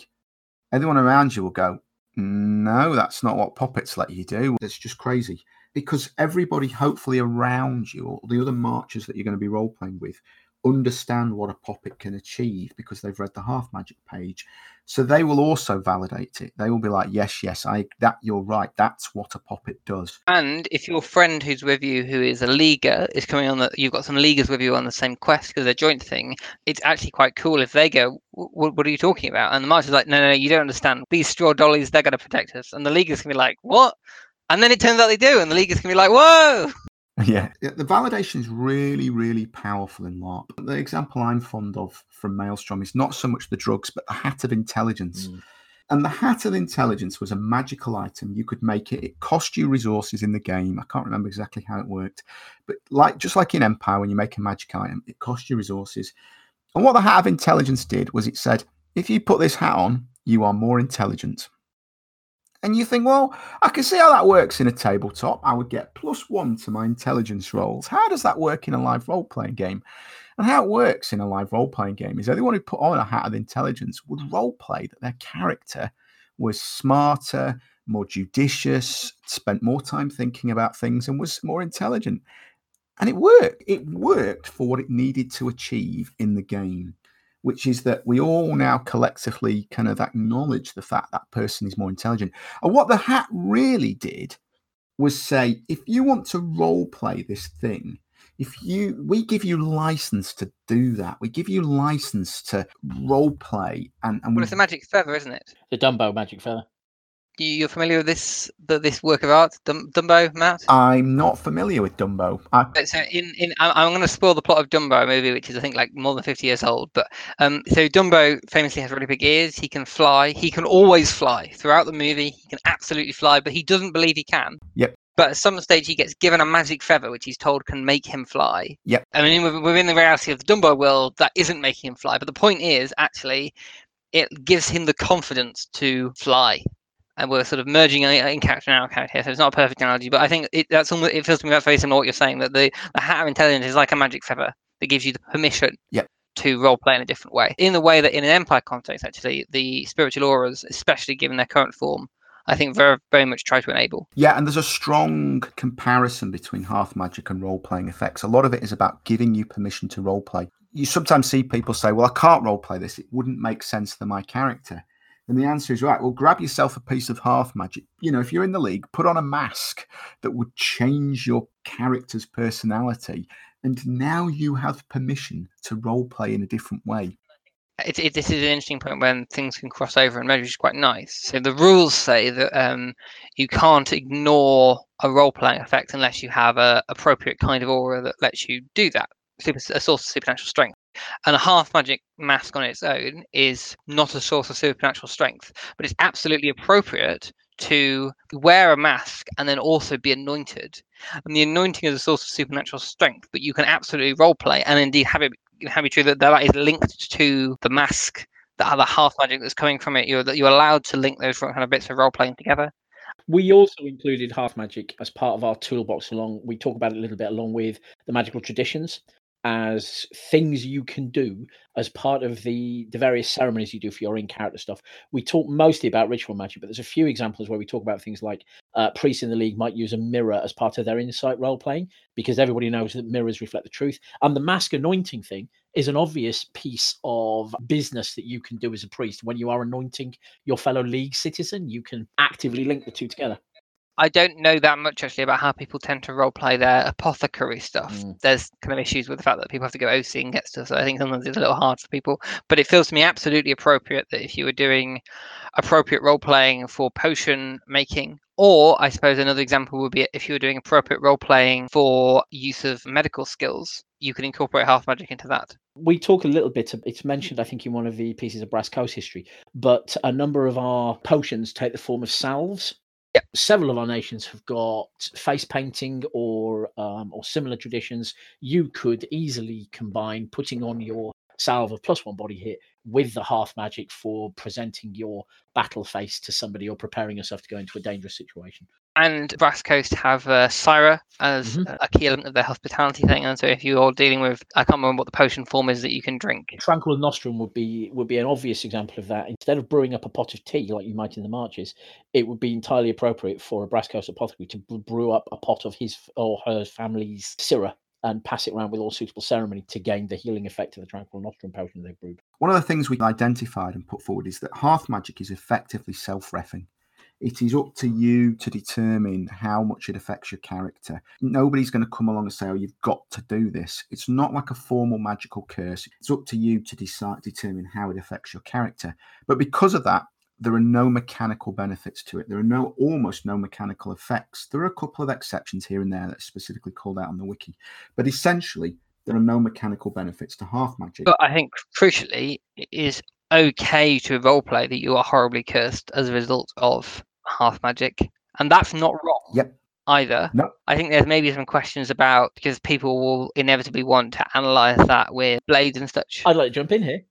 everyone around you will go, "No, that's not what poppets let you do. It's just crazy." Because everybody, hopefully, around you, or the other marchers that you're going to be role playing with, understand what a poppet can achieve because they've read the hearth Magic page. So they will also validate it. They will be like, yes, yes, I that you're right. That's what a poppet does. And if your friend who's with you, who is a leaguer, is coming on that you've got some leaguers with you on the same quest because they're joint thing. It's actually quite cool if they go, "What are you talking about?" And the marcher's like, "No, no, no, you don't understand. These straw dollies, they're going to protect us." And the leaguers can be like, "What?" And then it turns out they do, and the leaguers can be like, "Whoa!" [laughs] Yeah. The validation is really, really powerful in LARP. The example I'm fond of from Maelstrom is not so much the drugs, but the Hat of Intelligence. Mm. And the Hat of Intelligence was a magical item. You could make it. It cost you resources in the game. I can't remember exactly how it worked, but like just like in Empire, when you make a magic item, it costs you resources. And what the Hat of Intelligence did was it said, if you put this hat on, you are more intelligent. And you think, well, I can see how that works in a tabletop. I would get plus one to my intelligence rolls. How does that work in a live role playing game? And how it works in a live role playing game is anyone who put on a hat of intelligence would role play that their character was smarter, more judicious, spent more time thinking about things, and was more intelligent. And it worked. It worked for what it needed to achieve in the game, which is that we all now collectively kind of acknowledge the fact that person is more intelligent. And what the hat really did was say, if you want to role play this thing, if you we give you license to do that. We give you license to role play and, and well, it's a magic feather isn't it? The dumbo magic feather you're familiar with this the, this work of art, Dum- Dumbo, Matt? I'm not familiar with Dumbo. I... So in, in I'm going to spoil the plot of Dumbo movie, which is I think like more than 50 years old. But um, so Dumbo famously has really big ears. He can fly. He can always fly throughout the movie. He can absolutely fly, but he doesn't believe he can. Yep. But at some stage, he gets given a magic feather, which he's told can make him fly. Yep. I mean, within the reality of the Dumbo world, that isn't making him fly. But the point is, actually, it gives him the confidence to fly and we're sort of merging in character and out character here. So it's not a perfect analogy, but I think it, that's almost, it feels to me that's very similar to what you're saying that the, the hat of intelligence is like a magic feather that gives you the permission yep. to role play in a different way. In the way that in an empire context, actually, the spiritual auras, especially given their current form, I think very very much try to enable. Yeah, and there's a strong comparison between hearth magic and role playing effects. A lot of it is about giving you permission to role play. You sometimes see people say, "Well, I can't role play this; it wouldn't make sense for my character." And the answer is right. Well, grab yourself a piece of hearth magic. You know, if you're in the league, put on a mask that would change your character's personality. And now you have permission to role play in a different way. It, it, this is an interesting point when things can cross over and which is quite nice. So the rules say that um, you can't ignore a role playing effect unless you have a appropriate kind of aura that lets you do that. Super, a source of supernatural strength. And a hearth magic mask on its own is not a source of supernatural strength, but it's absolutely appropriate to wear a mask and then also be anointed. And the anointing is a source of supernatural strength, but you can absolutely role play and indeed have it have it true that that is linked to the mask, the other hearth magic that's coming from it. You're you're allowed to link those kind of bits of role playing together. We also included hearth magic as part of our toolbox along we talk about it a little bit along with the magical traditions as things you can do as part of the the various ceremonies you do for your in character stuff. We talk mostly about ritual magic, but there's a few examples where we talk about things like uh, priests in the league might use a mirror as part of their insight role playing because everybody knows that mirrors reflect the truth. And the mask anointing thing is an obvious piece of business that you can do as a priest when you are anointing your fellow league citizen. You can actively link the two together. I don't know that much actually about how people tend to role play their apothecary stuff. Mm. There's kind of issues with the fact that people have to go OC and get stuff. So I think sometimes it's a little hard for people. But it feels to me absolutely appropriate that if you were doing appropriate role playing for potion making, or I suppose another example would be if you were doing appropriate role playing for use of medical skills, you can incorporate hearth magic into that. We talk a little bit, it's mentioned, I think, in one of the pieces of Brass Coast history, but a number of our potions take the form of salves. Several of our nations have got face painting or um, or similar traditions. You could easily combine putting on your salve of plus one body hit with the hearth magic for presenting your battle face to somebody or preparing yourself to go into a dangerous situation and Brass Coast have uh, Syra as mm-hmm. a key element of their hospitality thing. And so, if you're dealing with, I can't remember what the potion form is that you can drink. Tranquil Nostrum would be would be an obvious example of that. Instead of brewing up a pot of tea like you might in the marches, it would be entirely appropriate for a Brass Coast apothecary to brew up a pot of his or her family's Syrah and pass it around with all suitable ceremony to gain the healing effect of the Tranquil Nostrum potion they've brewed. One of the things we identified and put forward is that hearth magic is effectively self-refing it is up to you to determine how much it affects your character. Nobody's going to come along and say, "Oh, you've got to do this." It's not like a formal magical curse. It's up to you to decide, determine how it affects your character. But because of that, there are no mechanical benefits to it. There are no almost no mechanical effects. There are a couple of exceptions here and there that's specifically called out on the wiki, but essentially there are no mechanical benefits to hearth magic. But I think crucially, it is okay to roleplay that you are horribly cursed as a result of hearth magic, and that's not wrong. Yep. either. No. I think there's maybe some questions about because people will inevitably want to analyze that with blades and such. I'd like to jump in here.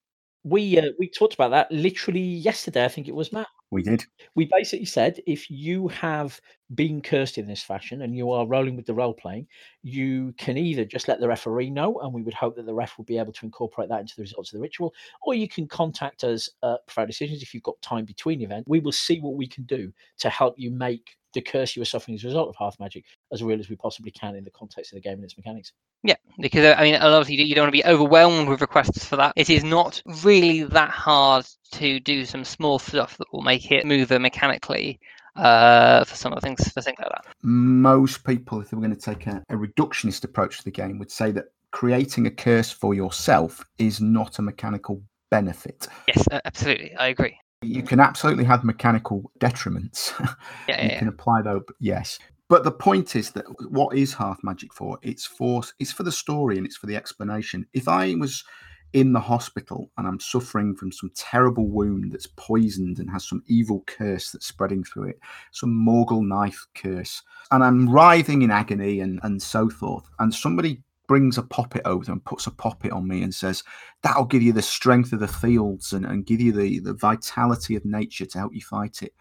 We uh, we talked about that literally yesterday. I think it was Matt. We did. We basically said if you have been cursed in this fashion and you are rolling with the role playing, you can either just let the referee know, and we would hope that the ref will be able to incorporate that into the results of the ritual, or you can contact us at Profound Decisions if you've got time between events. We will see what we can do to help you make the curse you are suffering as a result of Hearth Magic as real as we possibly can in the context of the game and its mechanics. Yeah, because uh, I mean, obviously you don't want to be overwhelmed with requests for that. It is not really that hard to do some small stuff that will make it smoother mechanically uh, for some of the things for things like that. Most people, if they were going to take a, a reductionist approach to the game, would say that creating a curse for yourself is not a mechanical benefit. Yes, uh, absolutely, I agree. You can absolutely have mechanical detriments. [laughs] Yeah, you yeah, can apply those, yes. But the point is that what is Hearth Magic for? It's for it's for the story and it's for the explanation. If I was in the hospital and I'm suffering from some terrible wound that's poisoned and has some evil curse that's spreading through it, some Morgul knife curse, and I'm writhing in agony and, and so forth, and somebody brings a poppet over and puts a poppet on me and says, That'll give you the strength of the fields and, and give you the, the vitality of nature to help you fight it.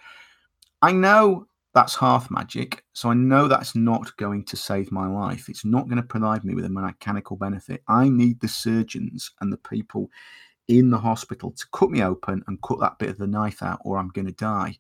I know that's Hearth Magic, so I know that's not going to save my life. It's not going to provide me with a mechanical benefit. I need the surgeons and the people in the hospital to cut me open and cut that bit of the knife out, or I'm going to die.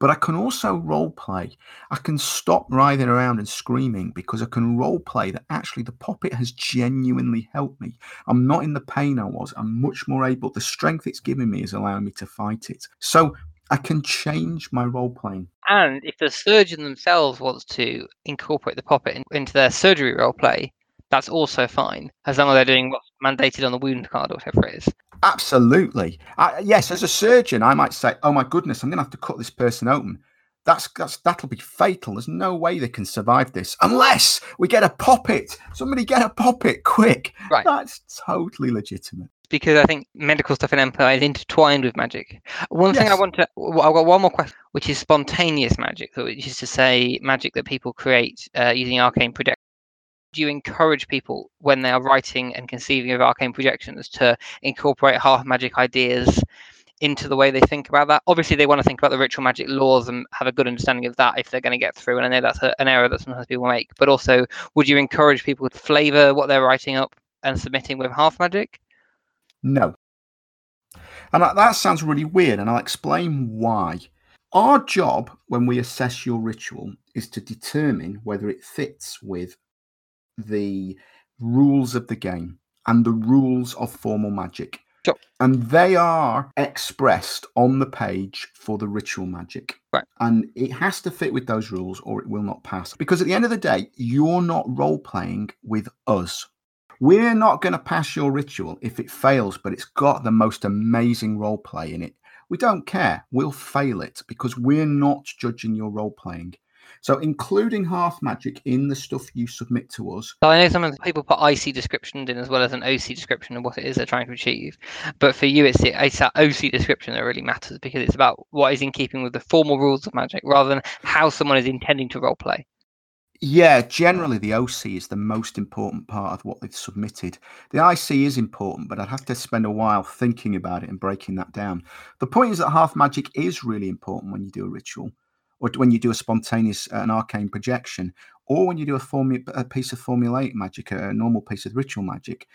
But I can also role play. I can stop writhing around and screaming because I can role play that actually the poppet has genuinely helped me. I'm not in the pain I was. I'm much more able. The strength it's given me is allowing me to fight it. So I can change my role playing. And if the surgeon themselves wants to incorporate the poppet in, into their surgery role play, that's also fine, as long as they're doing what's mandated on the wound card or whatever it is. Absolutely. I, yes, as a surgeon, I might say, "Oh my goodness, I'm going to have to cut this person open." That's that's that'll be fatal. There's no way they can survive this unless we get a poppet. Somebody get a poppet quick. Right. That's totally legitimate. Because I think medical stuff in Empire is intertwined with magic. One thing I want to, I've got one more question, which is spontaneous magic, so which is to say magic that people create uh, using arcane projection. Do you encourage people when they are writing and conceiving of arcane projections to incorporate hearth magic ideas into the way they think about that? Obviously, they want to think about the ritual magic laws and have a good understanding of that if they're going to get through. And I know that's a, an error that sometimes people make. But also, would you encourage people to flavour what they're writing up and submitting with hearth magic? No. And that, that sounds really weird, and I'll explain why. Our job when we assess your ritual is to determine whether it fits with the rules of the game and the rules of formal magic. Sure. And they are expressed on the page for the ritual magic. Right. And it has to fit with those rules or it will not pass. Because at the end of the day, you're not role playing with us. We're not going to pass your ritual if it fails, but it's got the most amazing role play in it. We don't care. We'll fail it because we're not judging your role playing. So, including Hearth Magic in the stuff you submit to us, So I know some people put IC descriptions in as well as an OC description of what it is they're trying to achieve. But for you, it's, the, it's that OC description that really matters because it's about what is in keeping with the formal rules of magic rather than how someone is intending to role play. Yeah, generally the OC is the most important part of what they've submitted. The IC is important, but I'd have to spend a while thinking about it and breaking that down. The point is that hearth Magic is really important when you do a ritual, or when you do a spontaneous, uh, an arcane projection, or when you do a, formu- a piece of formulaic magic, a normal piece of ritual magic.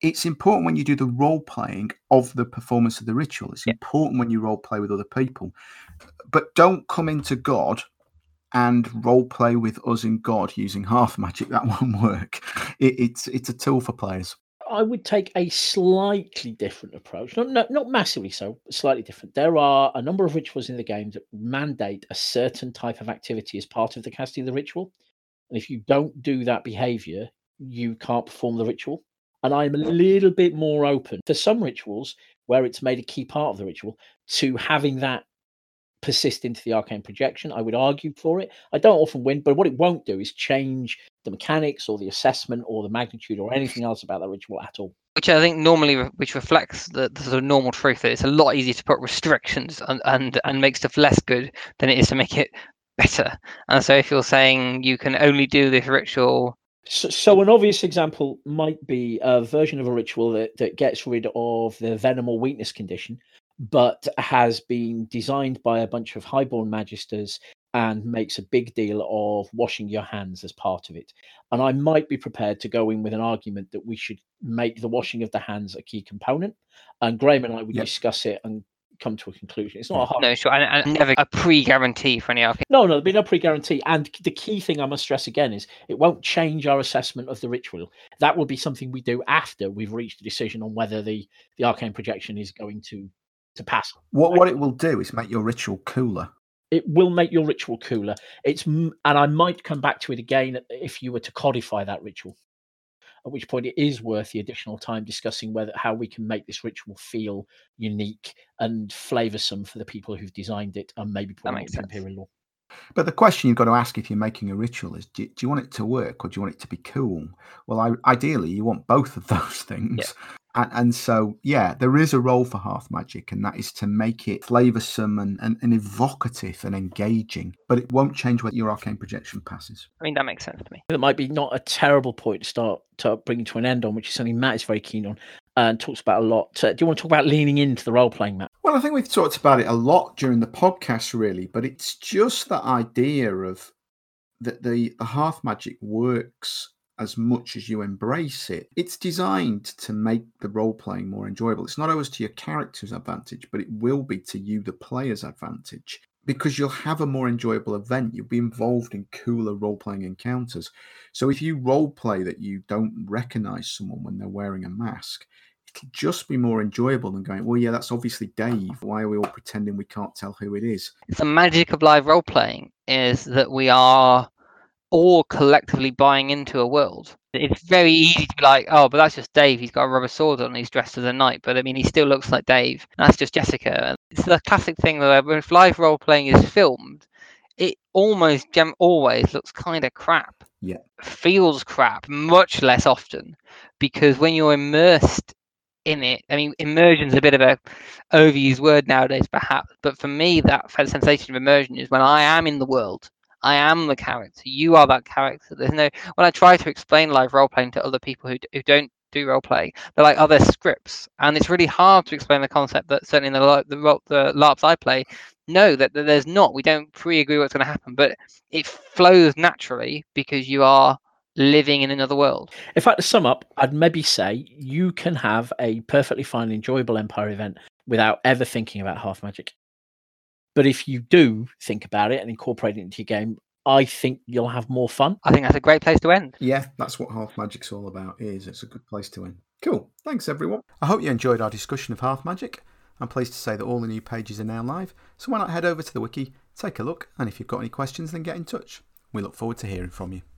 It's important when you do the role playing of the performance of the ritual. It's Yeah. important when you role play with other people, but don't come into God and role play with us and God using hearth magic. That [laughs] won't work. It, it's it's a tool for players. I would take a slightly different approach. Not, not not massively so, slightly different. There are a number of rituals in the game that mandate a certain type of activity as part of the casting of the ritual. And if you don't do that behavior, you can't perform the ritual. And I'm a little bit more open for some rituals where it's made a key part of the ritual to having that persist into the arcane projection. I would argue for it. I don't often win, but what it won't do is change the mechanics or the assessment or the magnitude or anything else about that ritual at all. Which I think normally, which reflects the, the sort of normal truth that it's a lot easier to put restrictions and, and and make stuff less good than it is to make it better. And so if you're saying you can only do this ritual so, so, an obvious example might be a version of a ritual that, that gets rid of the venom or weakness condition, but has been designed by a bunch of highborn magisters and makes a big deal of washing your hands as part of it. And I might be prepared to go in with an argument that we should make the washing of the hands a key component. And Graham and I would yep. discuss it and come to a conclusion. It's not a hard. No, sure, and, and never a pre-guarantee for any RP. No, no, there'll be no pre-guarantee. And the key thing I must stress again is it won't change our assessment of the ritual. That will be something we do after we've reached a decision on whether the the arcane projection is going to to pass. What what it will do is make your ritual cooler. It will make your ritual cooler. It's and I might come back to it again if you were to codify that ritual. At which point it is worth the additional time discussing whether how we can make this ritual feel unique and flavoursome for the people who've designed it and maybe put it into imperial law. But the question you've got to ask if you're making a ritual is do, do, you want it to work or do you want it to be cool? Well, I, ideally, you want both of [laughs] those things. Yeah. And, and, so, yeah, there is a role for Hearth Magic, and that is to make it flavoursome and, and, and, evocative and engaging. But it won't change whether your arcane projection passes. I mean, that makes sense to me. That might be not a terrible point to start to bring to an end on, which is something Matt is very keen on and talks about a lot. Uh, do you want to talk about leaning into the role playing, Matt? Well, I think we've talked about it a lot during the podcast, really. But it's just that idea of that the, the Hearth Magic works as much as you embrace it. It's designed to make the role playing more enjoyable. It's not always to your character's advantage, but it will be to you, the player's advantage, because you'll have a more enjoyable event. You'll be involved in cooler role playing encounters. So if you role play that you don't recognize someone when they're wearing a mask, it'll just be more enjoyable than going, well, yeah, that's obviously Dave. Why are we all pretending we can't tell who it is? The magic of live role playing is that we are all collectively buying into a world. It's very easy to be like, oh, but that's just Dave. He's got a rubber sword on. He's dressed as a knight, but I mean, he still looks like Dave. That's just Jessica. It's the classic thing where if live role playing is filmed, it almost gem always looks kind of crap. Yeah, feels crap much less often because when you're immersed in it. I mean, immersion is a bit of a overused word nowadays, perhaps, but for me, that sensation of immersion is when I am in the world I am the character. You are that character. There's no. When I try to explain live role playing to other people who who don't do role play, they're like, oh, other scripts?" And it's really hard to explain the concept that certainly in the the, the LARPs I play, no, that, that there's not. We don't pre-agree what's going to happen, but it flows naturally because you are living in another world. In fact, to sum up, I'd maybe say you can have a perfectly fine, enjoyable Empire event without ever thinking about hearth Magic. But if you do think about it and incorporate it into your game, I think you'll have more fun. I think that's a great place to end. Yeah, that's what Hearth Magic's all about. Is it's a good place to end. Cool. Thanks everyone. I hope you enjoyed our discussion of Hearth Magic. I'm pleased to say that all the new pages are now live, so why not head over to the wiki, take a look, and if you've got any questions, then get in touch. We look forward to hearing from you.